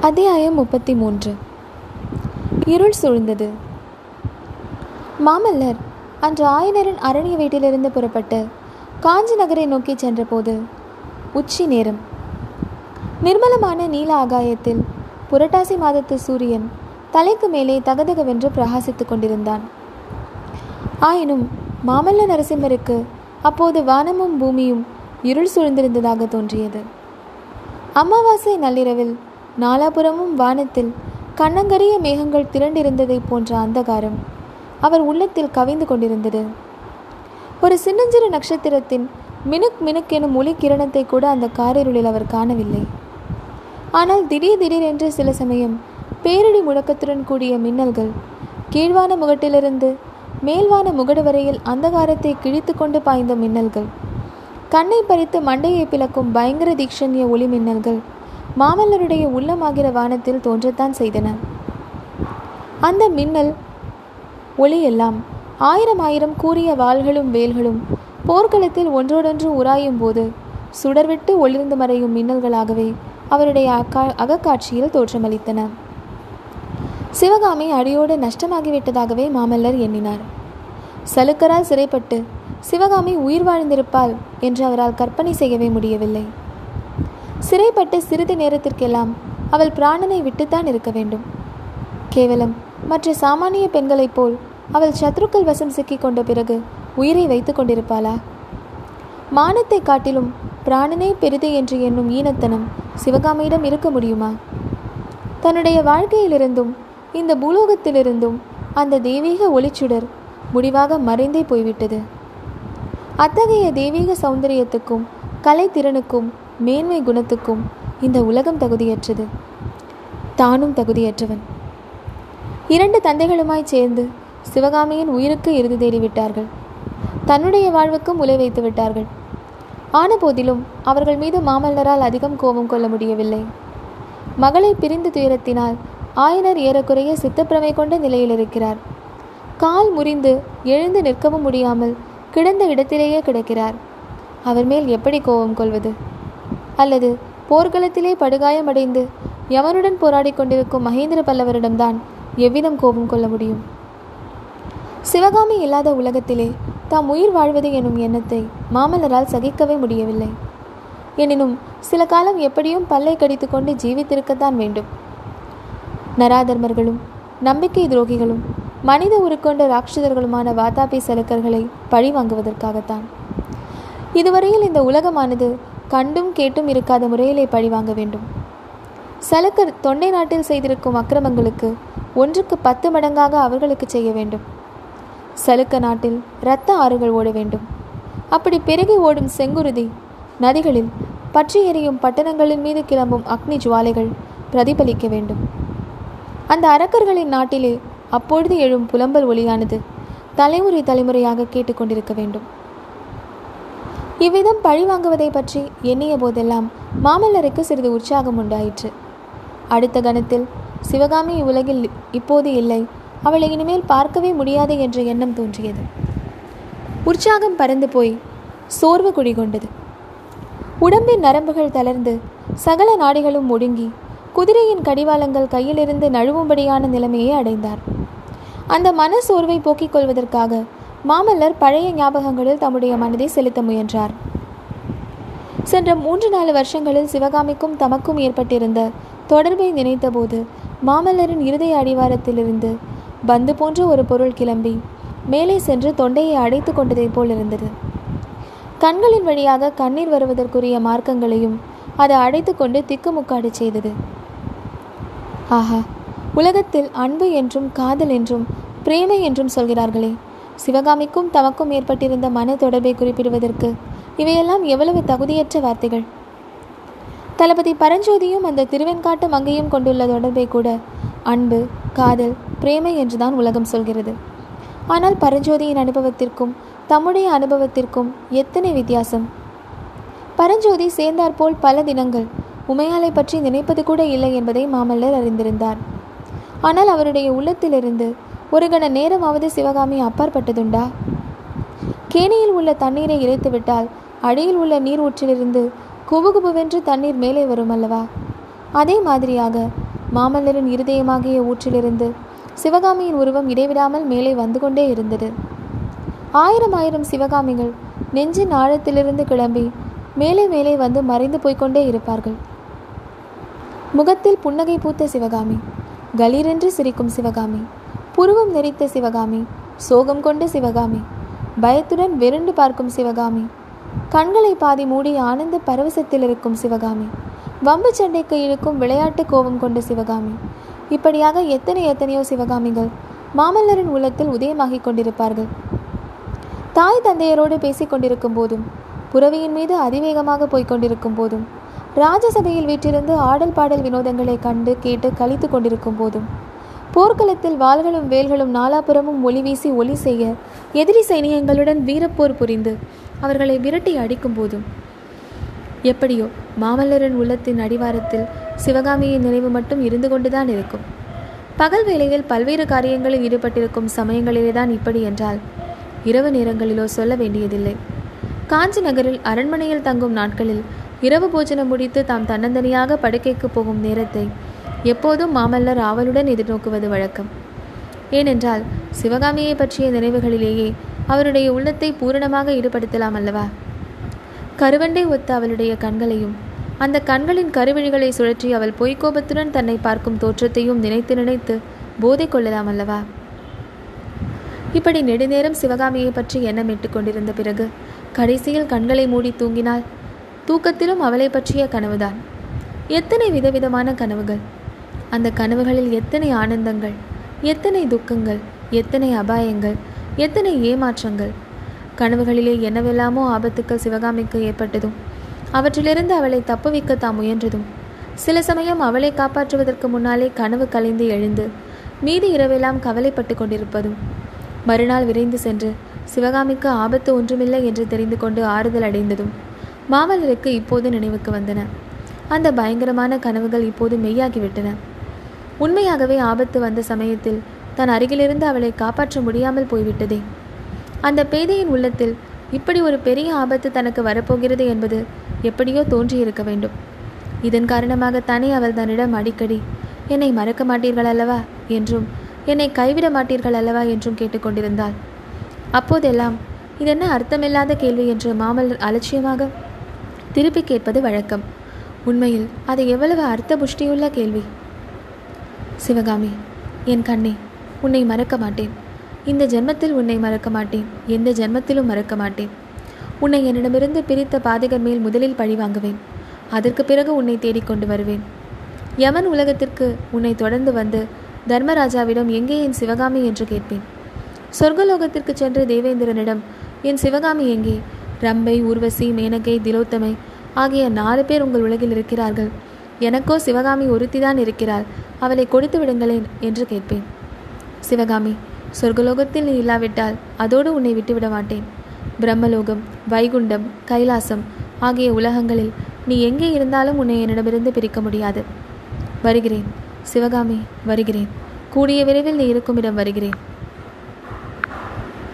அத்தியாயம் முப்பத்தி மூன்று. இருள் சூழ்ந்தது. மாமல்லர் அன்று ஆயனரின் அரண்ய வீட்டிலிருந்து புறப்பட்டு காஞ்சி நகரை நோக்கி சென்றபோது உச்சி நேரம். நிர்மலமான நீல ஆகாயத்தில் புரட்டாசி மாதத்து சூரியன் தலைக்கு மேலே தகதகவென்று பிரகாசித்துக் கொண்டிருந்தான். ஆயினும் மாமல்ல நரசிம்மருக்கு அப்போது வானமும் பூமியும் இருள் சூழ்ந்திருந்ததாக தோன்றியது. அமாவாசை நள்ளிரவில் நாலாபுறமும் வானத்தில் கண்ணங்கரிய மேகங்கள் திரண்டிருந்ததைப் போன்ற அந்தகாரம் அவர் உள்ளத்தில் கவிந்து கொண்டிருந்தது. ஒரு சின்னஞ்சிறு நட்சத்திரத்தின் மினுக் மினுக் எனும் ஒளி கிரணத்தை கூட அந்த காரிருளில் அவர் காணவில்லை. ஆனால் திடீர் திடீரென்று சில சமயம் பேரிடி முழக்கத்துடன் கூடிய மின்னல்கள் கீழ்வான முகட்டிலிருந்து மேல்வான முகடு வரையில் அந்தகாரத்தை கிழித்து கொண்டு பாய்ந்த மின்னல்கள் கண்ணை பறித்து மண்டையை பிளக்கும் பயங்கர தீக்ஷண்ய ஒளி மின்னல்கள் மாமல்லருடைய உள்ளமாகிற வானத்தில் தோன்றத்தான் செய்தன. அந்த மின்னல் ஒளியெல்லாம் ஆயிரம் ஆயிரம் கூறிய வாள்களும் வேல்களும் போர்க்களத்தில் ஒன்றோடொன்று உராயும் போது சுடர்விட்டு ஒளிர்ந்து மறையும் மின்னல்களாகவே அவருடைய அக்கா அகக்காட்சியில் தோற்றமளித்தன. சிவகாமி அடியோடு நஷ்டமாகிவிட்டதாகவே மாமல்லர் எண்ணினார். சலுக்கரால் சிறைப்பட்டு சிவகாமி உயிர் வாழ்ந்திருப்பாள் என்று அவரால் கற்பனை செய்யவே முடியவில்லை. சிறைப்பட்டு சிறிது நேரத்திற்கெல்லாம் அவள் பிராணனை விட்டுத்தான் இருக்க வேண்டும். கேவலம் மற்ற சாமானிய பெண்களைப் போல் அவள் சத்ருக்கள் வசம் சிக்கிக் கொண்ட பிறகு உயிரை வைத்துக் கொண்டிருப்பாளா? மானத்தை காட்டிலும் பிராணனே பெரிது என்று எண்ணும் ஈனத்தனம் சிவகாமியிடம் இருக்க முடியுமா? தன்னுடைய வாழ்க்கையிலிருந்தும் இந்த பூலோகத்திலிருந்தும் அந்த தெய்வீக ஒளிச்சுடர் முடிவாக மறைந்தே போய்விட்டது. அத்தகைய தெய்வீக சௌந்தரியத்துக்கும் கலைத்திறனுக்கும் மேன்மை குணத்துக்கும் இந்த உலகம் தகுதியற்றது. தானும் தகுதியற்றவன். இரண்டு தந்தைகளுமாய் சேர்ந்து சிவகாமியின் உயிருக்கு இறுதி தேடிவிட்டார்கள். தன்னுடைய வாழ்வுக்கும் உலை வைத்து விட்டார்கள். ஆன போதிலும் அவர்கள் மீது மாமல்லரால் அதிகம் கோபம் கொள்ள முடியவில்லை. மகளை பிரிந்து துயரத்தினால் ஆயனர் ஏறக்குறைய சித்தப்பிரமை கொண்ட நிலையில் இருக்கிறார் கால் முறிந்து எழுந்து நிற்கவும் முடியாமல் கிடந்த இடத்திலேயே கிடக்கிறார். அவர் மேல் எப்படி கோபம் கொள்வது? அல்லது போர்க்களத்திலே படுகாயமடைந்து யமனுடன் போராடி கொண்டிருக்கும் மகேந்திர பல்லவரிடம்தான் எவ்விதம் கோபம் கொள்ள முடியும்? சிவகாமி இல்லாத உலகத்திலே தாம் உயிர் வாழ்வது எனும் எண்ணத்தை மாமல்லரால் சகிக்கவே முடியவில்லை. எனினும் சில காலம் எப்படியும் பல்லை கடித்துக்கொண்டு ஜீவித்திருக்கத்தான் வேண்டும். நராதர்மர்களும் நம்பிக்கை துரோகிகளும் மனித உருக்கொண்ட ராட்சதர்களுமான வாதாபி சலுக்கர்களை பழி வாங்குவதற்காகத்தான் இதுவரையில் இந்த உலகமானது கண்டும் கேட்டும் இருக்காத முறையிலே பழிவாங்க வேண்டும். சலக்கர் தொண்டை நாட்டில் செய்திருக்கும் அக்கிரமங்களுக்கு ஒன்றுக்கு பத்து மடங்காக அவர்களுக்கு செய்ய வேண்டும். சலுக்க நாட்டில் இரத்த ஆறுகள் ஓட வேண்டும். அப்படி பெருகி ஓடும் செங்குருதி நதிகளில் பற்றி எரியும் பட்டணங்களின் மீது கிளம்பும் அக்னி ஜுவாலைகள் பிரதிபலிக்க வேண்டும். அந்த அரக்கர்களின் நாட்டிலே அப்பொழுது எழும் புலம்பல் ஒளியானது தலைமுறை தலைமுறையாக கேட்டுக்கொண்டிருக்க வேண்டும். இவ்விதம் பழி வாங்குவதை பற்றி எண்ணிய போதெல்லாம் மாமல்லருக்கு சிறிது உற்சாகம் உண்டாயிற்று. அடுத்த கணத்தில் சிவகாமி உலகில் இப்போது இல்லை. அவளை இனிமேல் பார்க்கவே முடியாது என்ற எண்ணம் தோன்றியது. உற்சாகம் பறந்து போய் சோர்வு குடிகொண்டது உடம்பின் நரம்புகள் தளர்ந்து சகல நாடிகளும் ஒடுங்கி குதிரையின் கடிவாளங்கள் கையிலிருந்து நழுவும்படியான நிலைமையை அடைந்தார். அந்த மன சோர்வை போக்கிக் கொள்வதற்காக மாமல்லர் பழைய ஞாபகங்களில் தம்முடைய மனதை செலுத்த முயன்றார். சென்ற மூன்று நாலு வருஷங்களில் சிவகாமிக்கும் தமக்கும் ஏற்பட்டிருந்த தொடர்பை நினைத்தபோது மாமல்லரின் இருதய அடிவாரத்திலிருந்து பந்து போன்ற ஒரு பொருள் கிளம்பி மேலே சென்று தொண்டையை அடைத்து கொண்டதைப் போல் இருந்தது. கண்களின் வழியாக கண்ணீர் வருவதற்குரிய மார்க்கங்களையும் அது அடைத்து கொண்டு திக்குமுக்காடு செய்தது. ஆஹா உலகத்தில் அன்பு என்றும் காதல் என்றும் பிரேமை என்றும் சொல்கிறார்களே. சிவகாமிக்கும் தமக்கும் ஏற்பட்டிருந்த மன தொடர்பை குறிப்பிடுவதற்கு இவையெல்லாம் எவ்வளவு தகுதியற்ற வார்த்தைகள். தளபதி பரஞ்சோதியும் அந்த திருவெண்காட்டு மங்கையும் கொண்டுள்ள தொடர்பை கூட அன்பு காதல் பிரேமை என்றுதான் உலகம் சொல்கிறது. ஆனால் பரஞ்சோதியின் அனுபவத்திற்கும் தம்முடைய அனுபவத்திற்கும் எத்தனை வித்தியாசம்? பரஞ்சோதி சேர்ந்தாற்போல் பல தினங்கள் உமையாலை பற்றி நினைப்பது கூட இல்லை என்பதை மாமல்லர் அறிந்திருந்தார். ஆனால் அவருடைய உள்ளத்திலிருந்து ஒரு கண நேரமாவது சிவகாமி அப்பாற்பட்டதுண்டா? கேணியில் உள்ள தண்ணீரை இறைத்துவிட்டால் அடியில் உள்ள நீர் ஊற்றிலிருந்து குபுகுபுவென்று தண்ணீர் மேலே வரும் அல்லவா அதே மாதிரியாக மாமல்லரின் இருதயமாகிய ஊற்றிலிருந்து சிவகாமியின் உருவம் இடைவிடாமல் மேலே வந்து கொண்டே இருந்தது. ஆயிரம் ஆயிரம் சிவகாமிகள் நெஞ்சின் ஆழத்திலிருந்து கிளம்பி மேலே மேலே வந்து மறைந்து போய்க்கொண்டே இருப்பார்கள். முகத்தில் புன்னகை பூத்த சிவகாமி கலீரென்று சிரிக்கும் சிவகாமி புருவம் நெறித்த சிவகாமி சோகம் கொண்ட சிவகாமி பயத்துடன் வெருண்டு பார்க்கும் சிவகாமி கண்களை பாதி மூடி ஆனந்த பரவசத்தில் இருக்கும் சிவகாமி வம்பு சண்டைக்கு இழுக்கும் விளையாட்டு கோபம் கொண்ட சிவகாமி. இப்படியாக எத்தனை எத்தனையோ சிவகாமிகள் மாமல்லரின் உள்ளத்தில் உதயமாகிக் கொண்டிருப்பார்கள். தாய் தந்தையரோடு பேசிக் கொண்டிருக்கும் போதும் புறவியின் மீது அதிவேகமாக போய்க் கொண்டிருக்கும் போதும் ராஜசபையில் வீற்றிருந்து ஆடல் பாடல் வினோதங்களை கண்டு கேட்டு கழித்து கொண்டிருக்கும் போதும் போர்க்களத்தில் வாள்களும் வேல்களும் நாலாபுறமும் ஒளி வீசி ஒளி செய்ய எதிரி சைனியங்களுடன் வீரப்போர் புரிந்து அவர்களை விரட்டி அடிக்கும் போதும். எப்படியோ மாமல்லரின் உள்ளத்தின் அடிவாரத்தில் சிவகாமியின் நினைவு மட்டும் இருந்து கொண்டுதான் இருக்கும். பகல் வேளையில் பல்வேறு காரியங்களில் ஈடுபட்டிருக்கும் சமயங்களிலே தான் இப்படி என்றால் இரவு நேரங்களிலோ சொல்ல வேண்டியதில்லை. காஞ்சி நகரில் அரண்மனையில் தங்கும் நாட்களில் இரவு போஜனம் முடித்து தாம் தன்னந்தனியாக படுக்கைக்கு போகும் நேரத்தை எப்போதும் மாமல்லர் ஆவலுடன் எதிர்நோக்குவது வழக்கம். ஏனென்றால் சிவகாமியை பற்றிய நினைவுகளிலேயே அவருடைய உள்ளத்தை பூரணமாக ஈடுபடுத்தலாம் அல்லவா? கருவண்டை ஒத்த அவளுடைய கண்களையும் அந்த கண்களின் கருவிழிகளை சுழற்றி அவள் பொய்க்கோபத்துடன் தன்னை பார்க்கும் தோற்றத்தையும் நினைத்து நினைத்து போதை கொள்ளலாம் அல்லவா? இப்படி நெடுநேரம் சிவகாமியை பற்றி எண்ணமிட்டு கொண்டிருந்த பிறகு கடைசியில் கண்களை மூடி தூங்கினாள் தூக்கத்திலும் அவளை பற்றிய கனவுதான். எத்தனை விதவிதமான கனவுகள்! அந்த கனவுகளில் எத்தனை ஆனந்தங்கள் எத்தனை துக்கங்கள் எத்தனை அபாயங்கள் எத்தனை ஏமாற்றங்கள். கனவுகளிலே என்னவெல்லாமோ ஆபத்துக்கள் சிவகாமிக்கு ஏற்பட்டதும் அவற்றிலிருந்து அவளை தப்புவிக்க தாம் முயன்றதும். சில சமயம் அவளை காப்பாற்றுவதற்கு முன்னாலே கனவு கலைந்து எழுந்து மீதி இரவெல்லாம் கவலைப்பட்டு கொண்டிருப்பதும். மறுநாள் விரைந்து சென்று சிவகாமிக்கு ஆபத்து ஒன்றுமில்லை என்று தெரிந்து கொண்டு ஆறுதல் அடைந்ததும் மாமல்லருக்கு இப்போது நினைவுக்கு வந்தன. அந்த பயங்கரமான கனவுகள் இப்போது மெய்யாகிவிட்டன. உண்மையாகவே ஆபத்து வந்த சமயத்தில் தன் அருகிலிருந்து அவளை காப்பாற்ற முடியாமல் போய்விட்டதே. அந்த பேதையின் உள்ளத்தில் இப்படி ஒரு பெரிய ஆபத்து தனக்கு வரப்போகிறது என்பது எப்படியோ தோன்றியிருக்க வேண்டும். இதன் காரணமாகத்தானே அவள் தன்னிடம் அடிக்கடி என்னை மறக்க மாட்டீர்கள் அல்லவா? என்றும் என்னை கைவிட மாட்டீர்கள் அல்லவா? என்றும் கேட்டுக்கொண்டிருந்தாள் அப்போதெல்லாம் இதென்ன அர்த்தமில்லாத கேள்வி? என்று மாமல்லர் அலட்சியமாக திருப்பி கேட்பது வழக்கம். உண்மையில் அது எவ்வளவு அர்த்த புஷ்டியுள்ள கேள்வி. சிவகாமி என் கண்ணே உன்னை மறக்க மாட்டேன். இந்த ஜென்மத்தில் உன்னை மறக்க மாட்டேன். எந்த ஜென்மத்திலும் மறக்க மாட்டேன். உன்னை என்னிடமிருந்து பிரித்த பாதகர் மேல் முதலில் பழி வாங்குவேன். அதற்கு பிறகு உன்னை தேடிக்கொண்டு வருவேன். யமன் உலகத்திற்கு உன்னை தொடர்ந்து வந்து தர்மராஜாவிடம் எங்கே என் சிவகாமி என்று கேட்பேன். சொர்க்கலோகத்திற்கு சென்ற தேவேந்திரனிடம் என் சிவகாமி எங்கே? ரம்பை ஊர்வசி மேனகை திலோத்தமை ஆகிய நாலு பேர் உங்கள் உலகில் இருக்கிறார்கள். எனக்கோ சிவகாமி ஒருத்திதான் இருக்கிறாள். அவளை கொடுத்து விடுங்களேன் என்று கேட்பேன். சிவகாமி சொர்க்கலோகத்தில் நீ இல்லாவிட்டால் அதோடு உன்னை விட்டுவிட மாட்டேன். பிரம்மலோகம் வைகுண்டம் கைலாசம் ஆகிய உலகங்களில் நீ எங்கே இருந்தாலும் உன்னை என்னிடமிருந்து பிரிக்க முடியாது. வருகிறேன். சிவகாமி வருகிறேன். கூடிய விரைவில் நீ இருக்கும் இடம் வருகிறேன்.